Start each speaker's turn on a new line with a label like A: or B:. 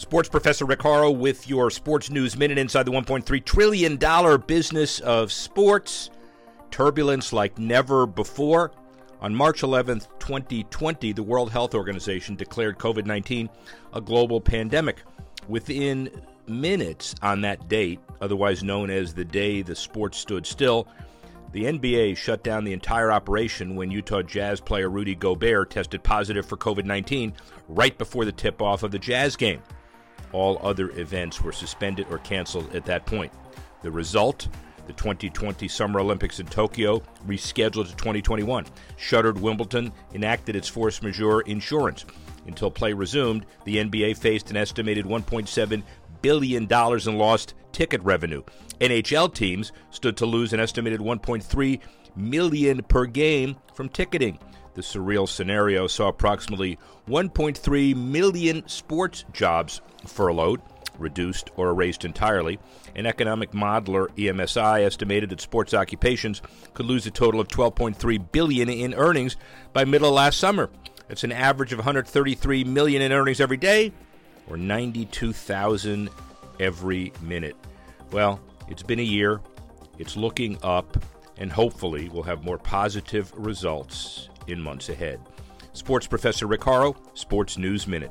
A: Sports professor Rick Horrow with your Sports News Minute inside the $1.3 trillion business of sports. Turbulence like never before. On March 11th, 2020, the World Health Organization declared COVID 19 a global pandemic. Within minutes on that date, otherwise known as the day the sport stood still, the NBA shut down the entire operation when Utah Jazz player Rudy Gobert tested positive for COVID 19 right before the tip off of the Jazz game. All other events were suspended or canceled at that point. The result the 2020 Summer Olympics in Tokyo rescheduled to 2021. Shuttered Wimbledon enacted its force majeure insurance. Until play resumed, the NBA faced an estimated $1.7 billion in lost ticket revenue. NHL teams stood to lose an estimated 1.3 million per game from ticketing. The surreal scenario saw approximately 1.3 million sports jobs furloughed reduced, or erased entirely. An economic modeler, EMSI, estimated that sports occupations could lose a total of 12.3 billion in earnings by middle of last summer. That's an average of 133 million in earnings every day, or 92,000 every minute. Well, it's been a year. It's looking up, and hopefully we'll have more positive results in months ahead. Sports professor Rick Horrow, Sports News Minute.